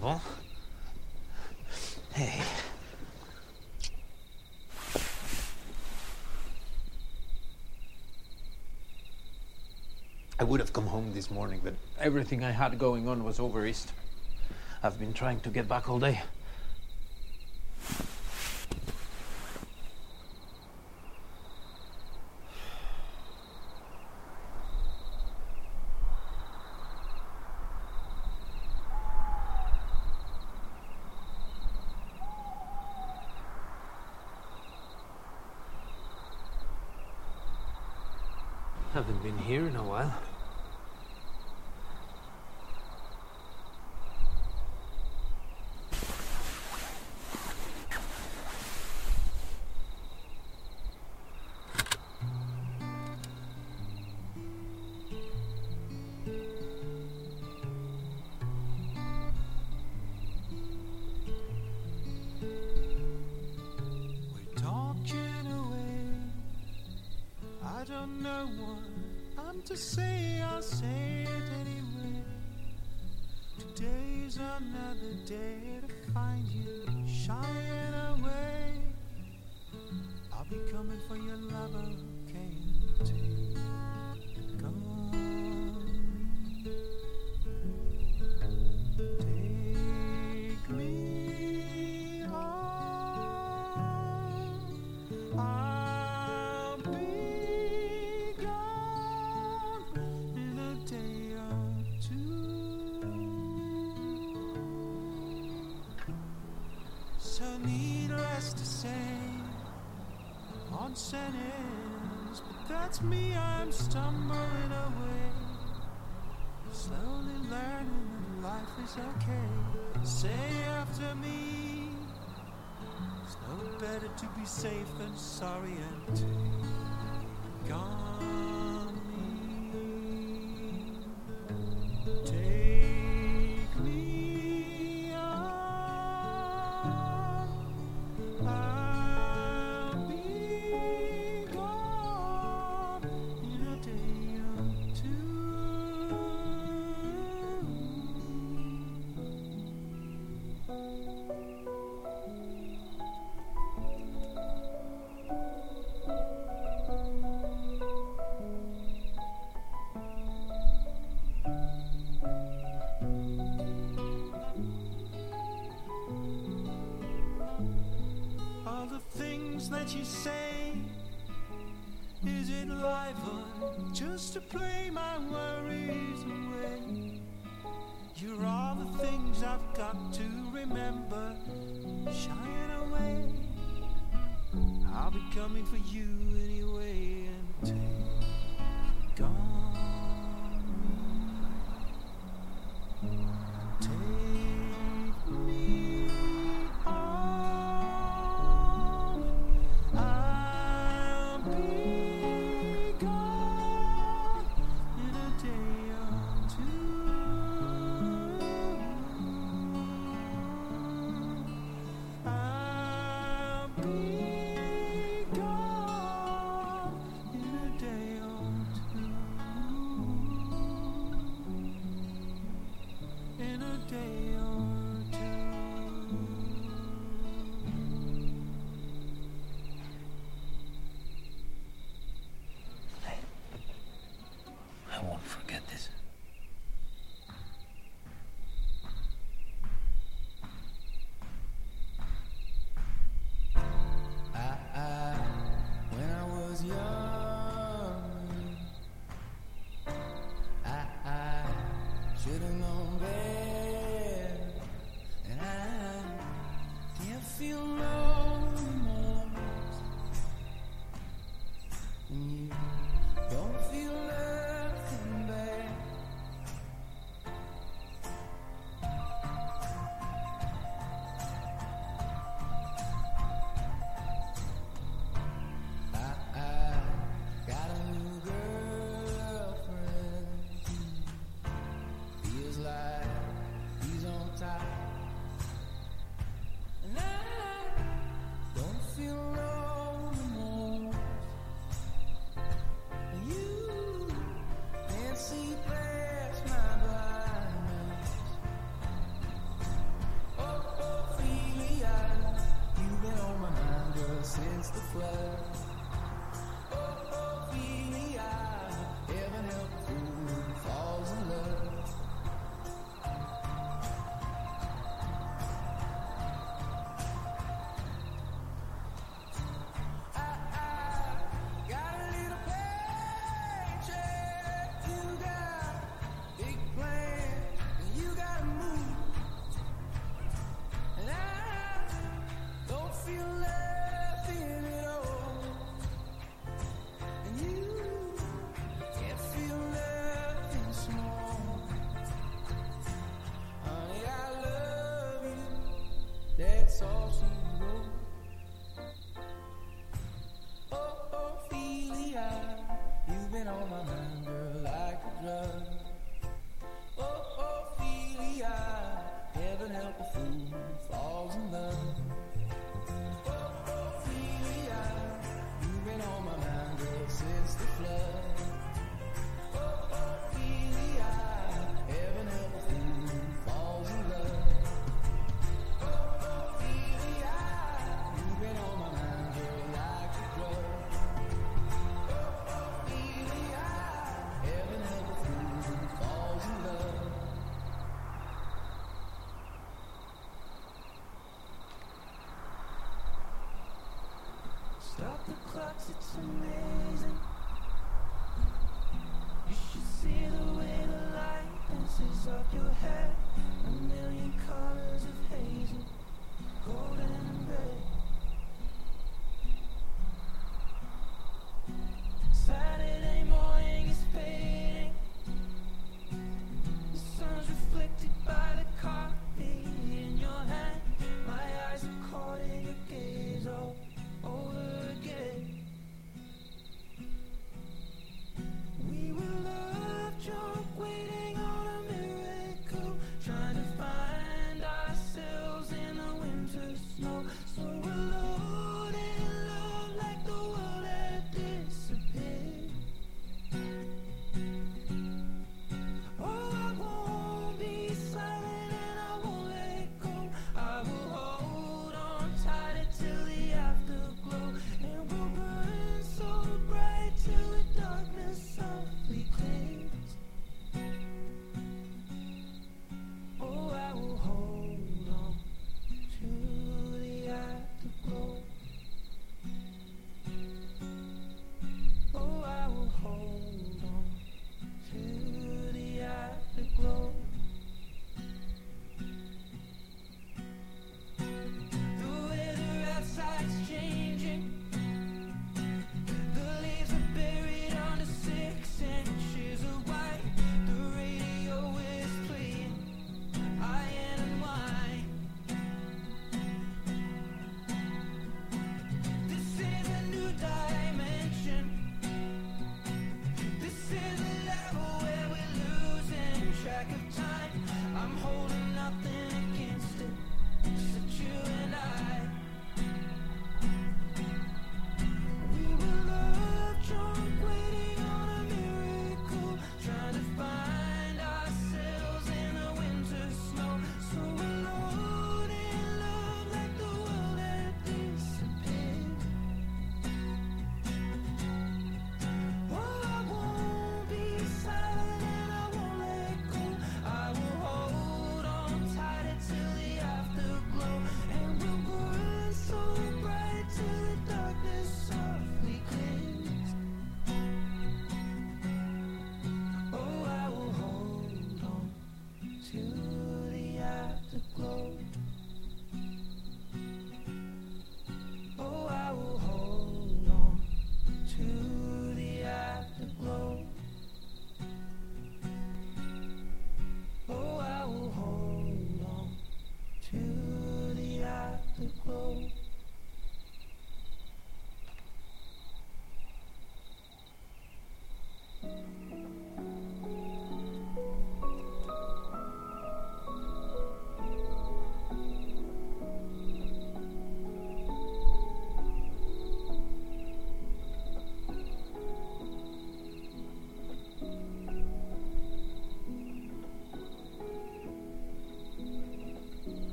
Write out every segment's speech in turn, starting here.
comfortable? Hey. I would have come home this morning, but everything I had going on was over east. I've been trying to get back all day. Haven't been here in a while. Say. I'll say it anyway. Today's another day to find you is okay. Say after me. It's no better to be safe than sorry and take on me. Take that you say, is it life or just to play my worries away? You're all the things I've got to remember, shying away. I'll be coming for you Mm. It's amazing.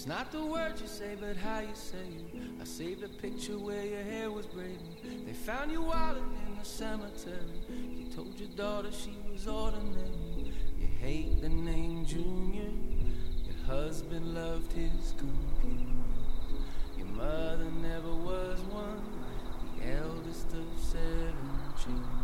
It's not the words you say, but how you say it. I saved a picture where your hair was braiding. They found your wallet in the cemetery. You told your daughter she was ordinary. You hate the name Junior. Your husband loved his computers. Your mother never was one. The eldest of seven children.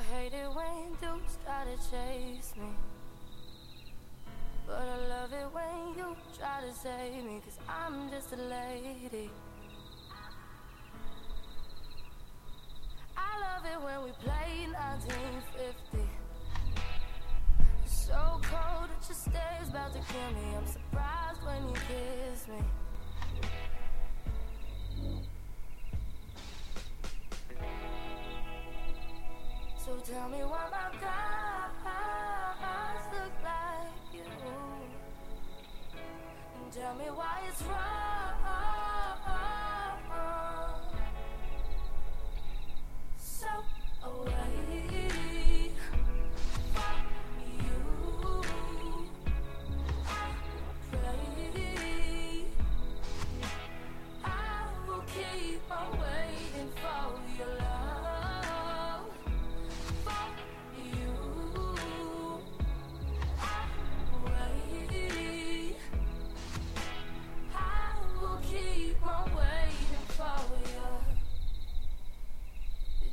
I hate it when dudes try to chase me. But I love it when you try to save me, cause I'm just a lady. I love it when we play 1950. So cold that your stare's about to kill me. I'm surprised when you kiss me. Tell me why my guys look like you. Tell me why it's wrong.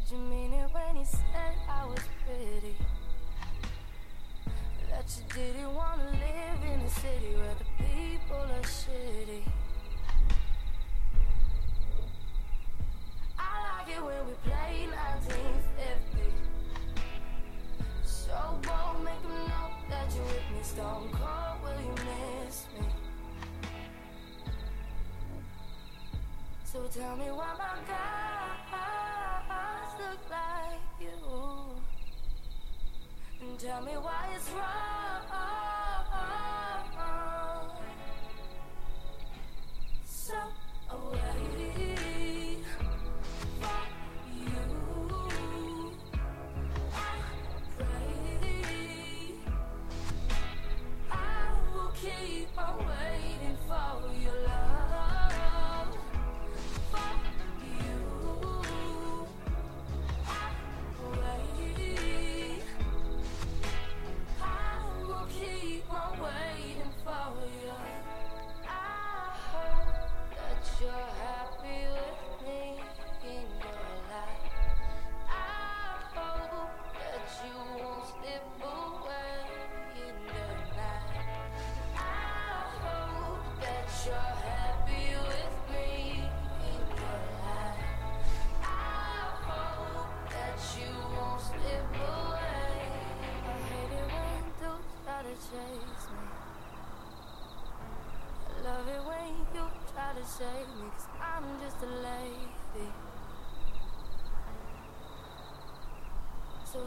Did you mean it when you said I was pretty? That you didn't wanna live in a city where the people are shitty. I like it when we play 1950. So bold, make 'em know that you're with me. Stone cold, will you miss me? So tell me why my guys And tell me why it's wrong.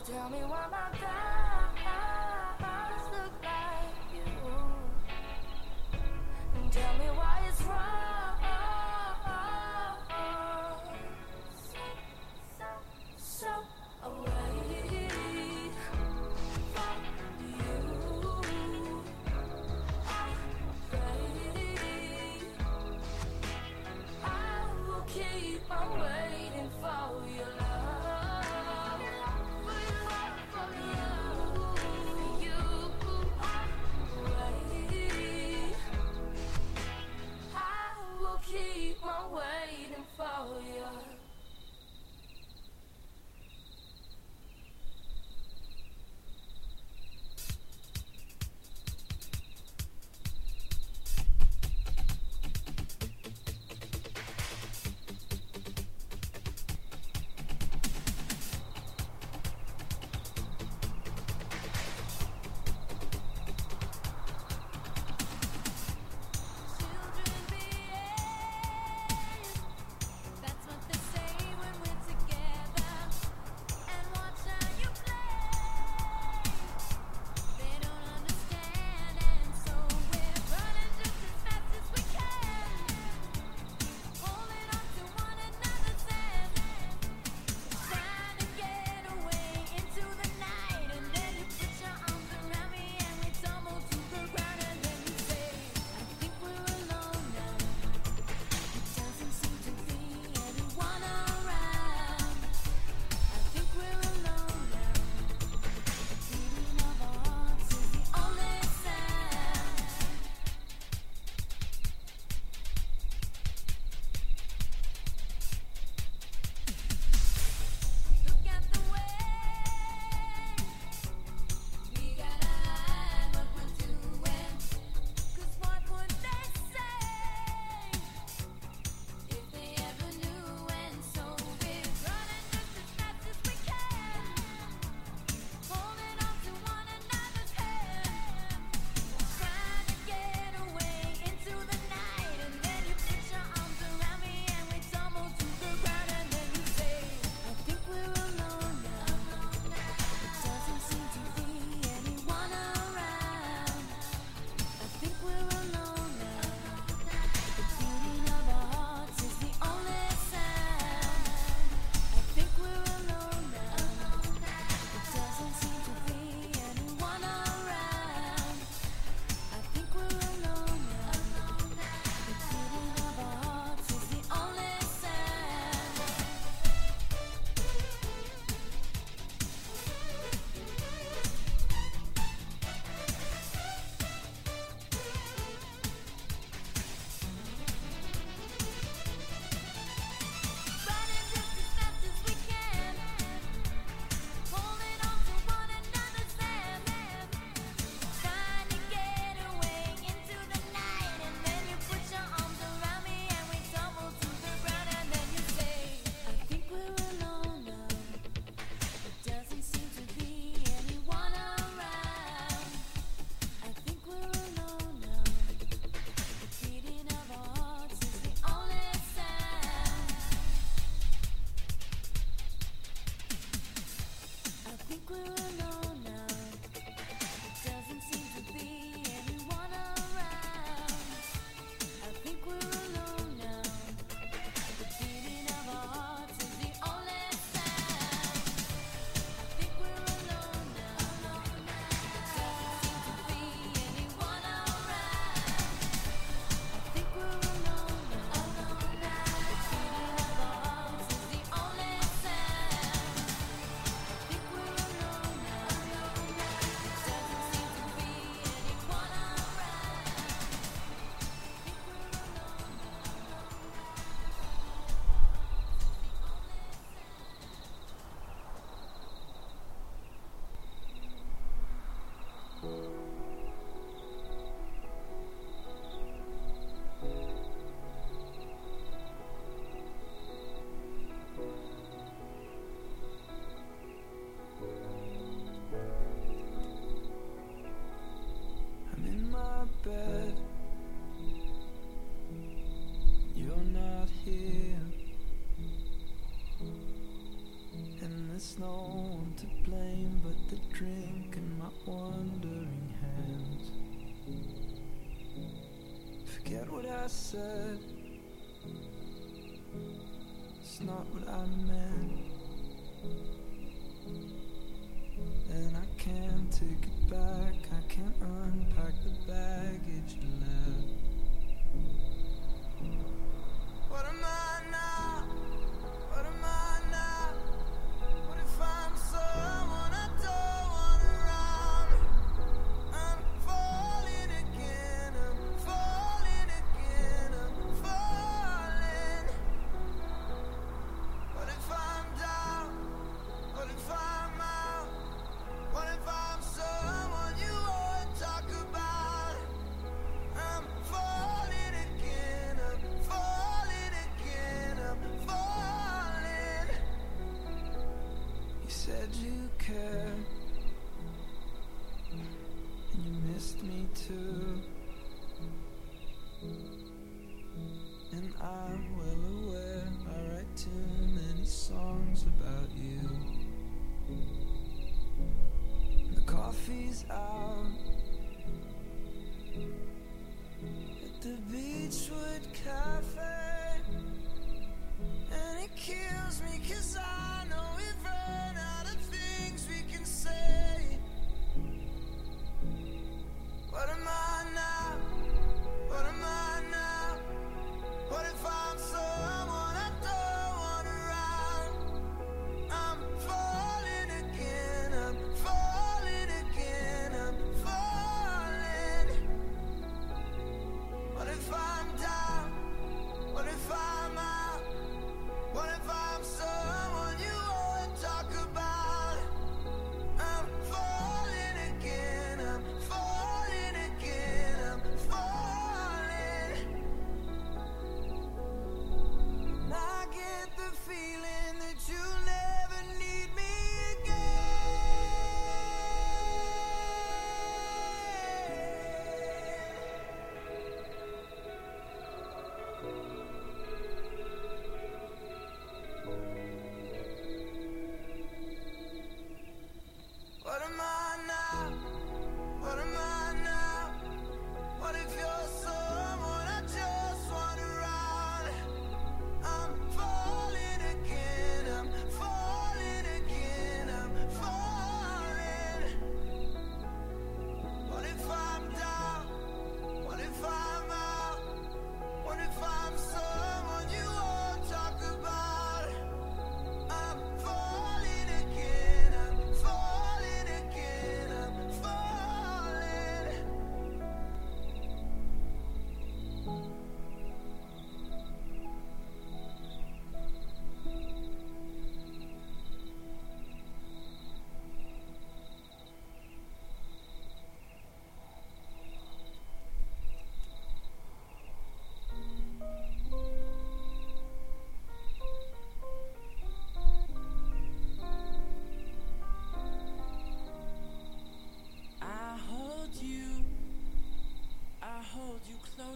Tell me why my guys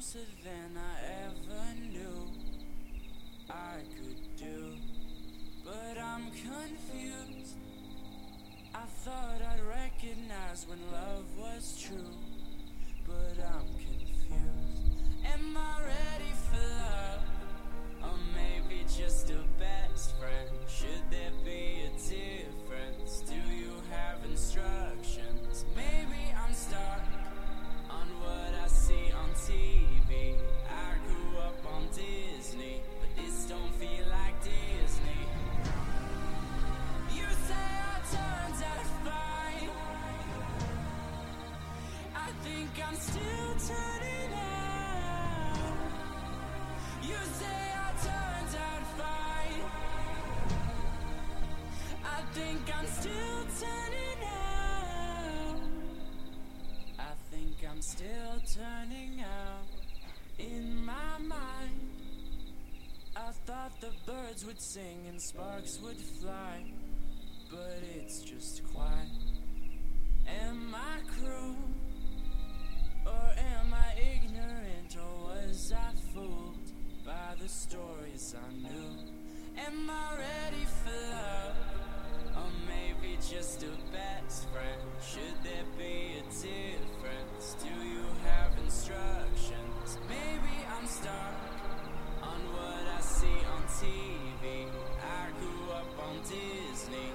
closer than I ever knew I could do. But I'm confused. I thought I'd recognize when love was true. But I'm the birds would sing and sparks would fly, but it's just quiet. Am I cruel or am I ignorant or was I fooled by the stories I knew? Am I ready for love or maybe just a best friend? Should there be a difference? Do you have instructions? Maybe I'm stuck i grew up on Disney.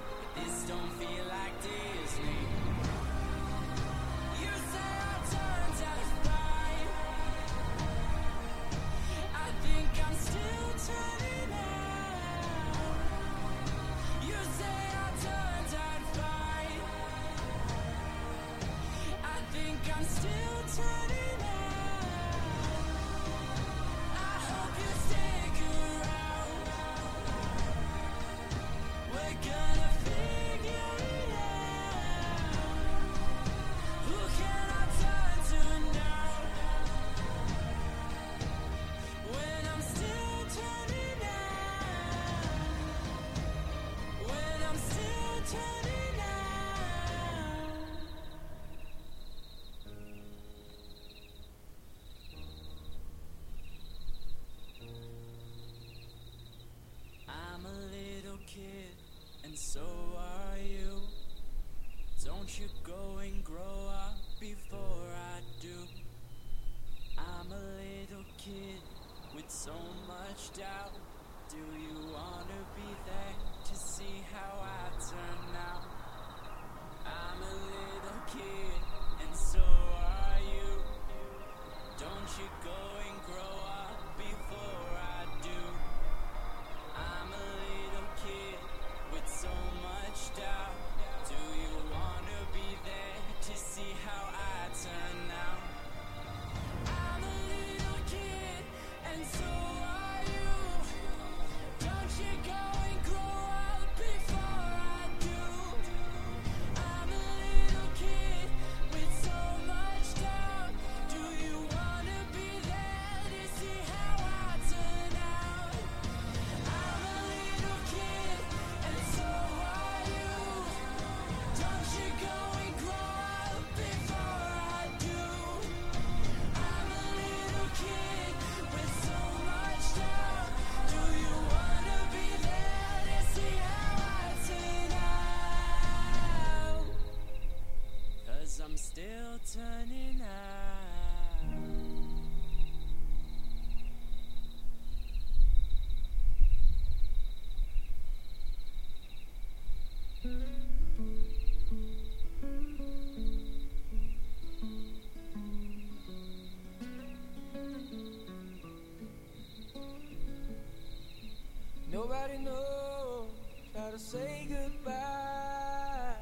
Nobody knows how to say goodbye.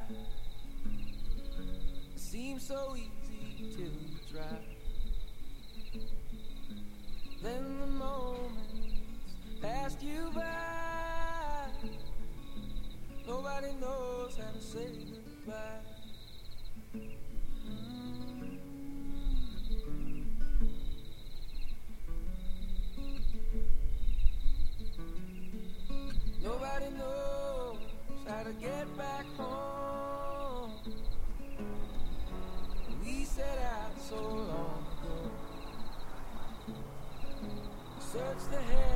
It seems so easy to try. Then the moments passed you by. Nobody knows how to say goodbye. The head.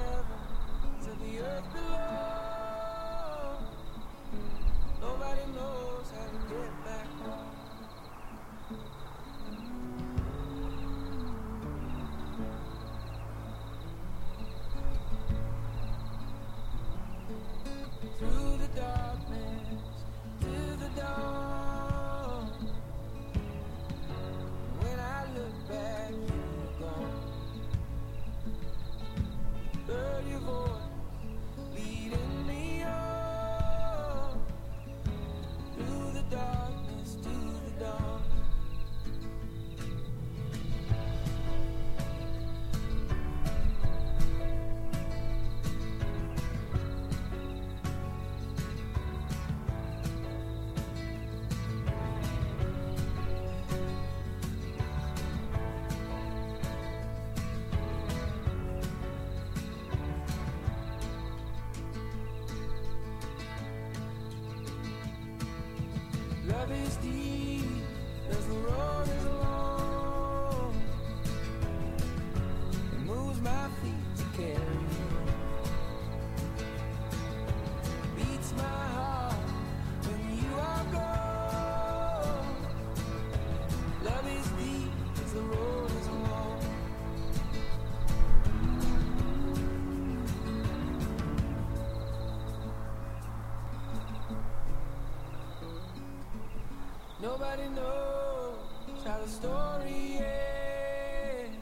Nobody knows how the story ends.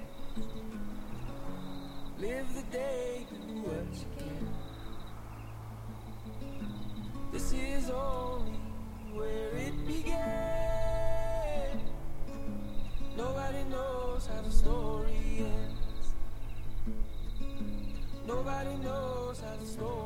Live the day, do what you can. This is only where it began. Nobody knows how the story ends. Nobody knows how the story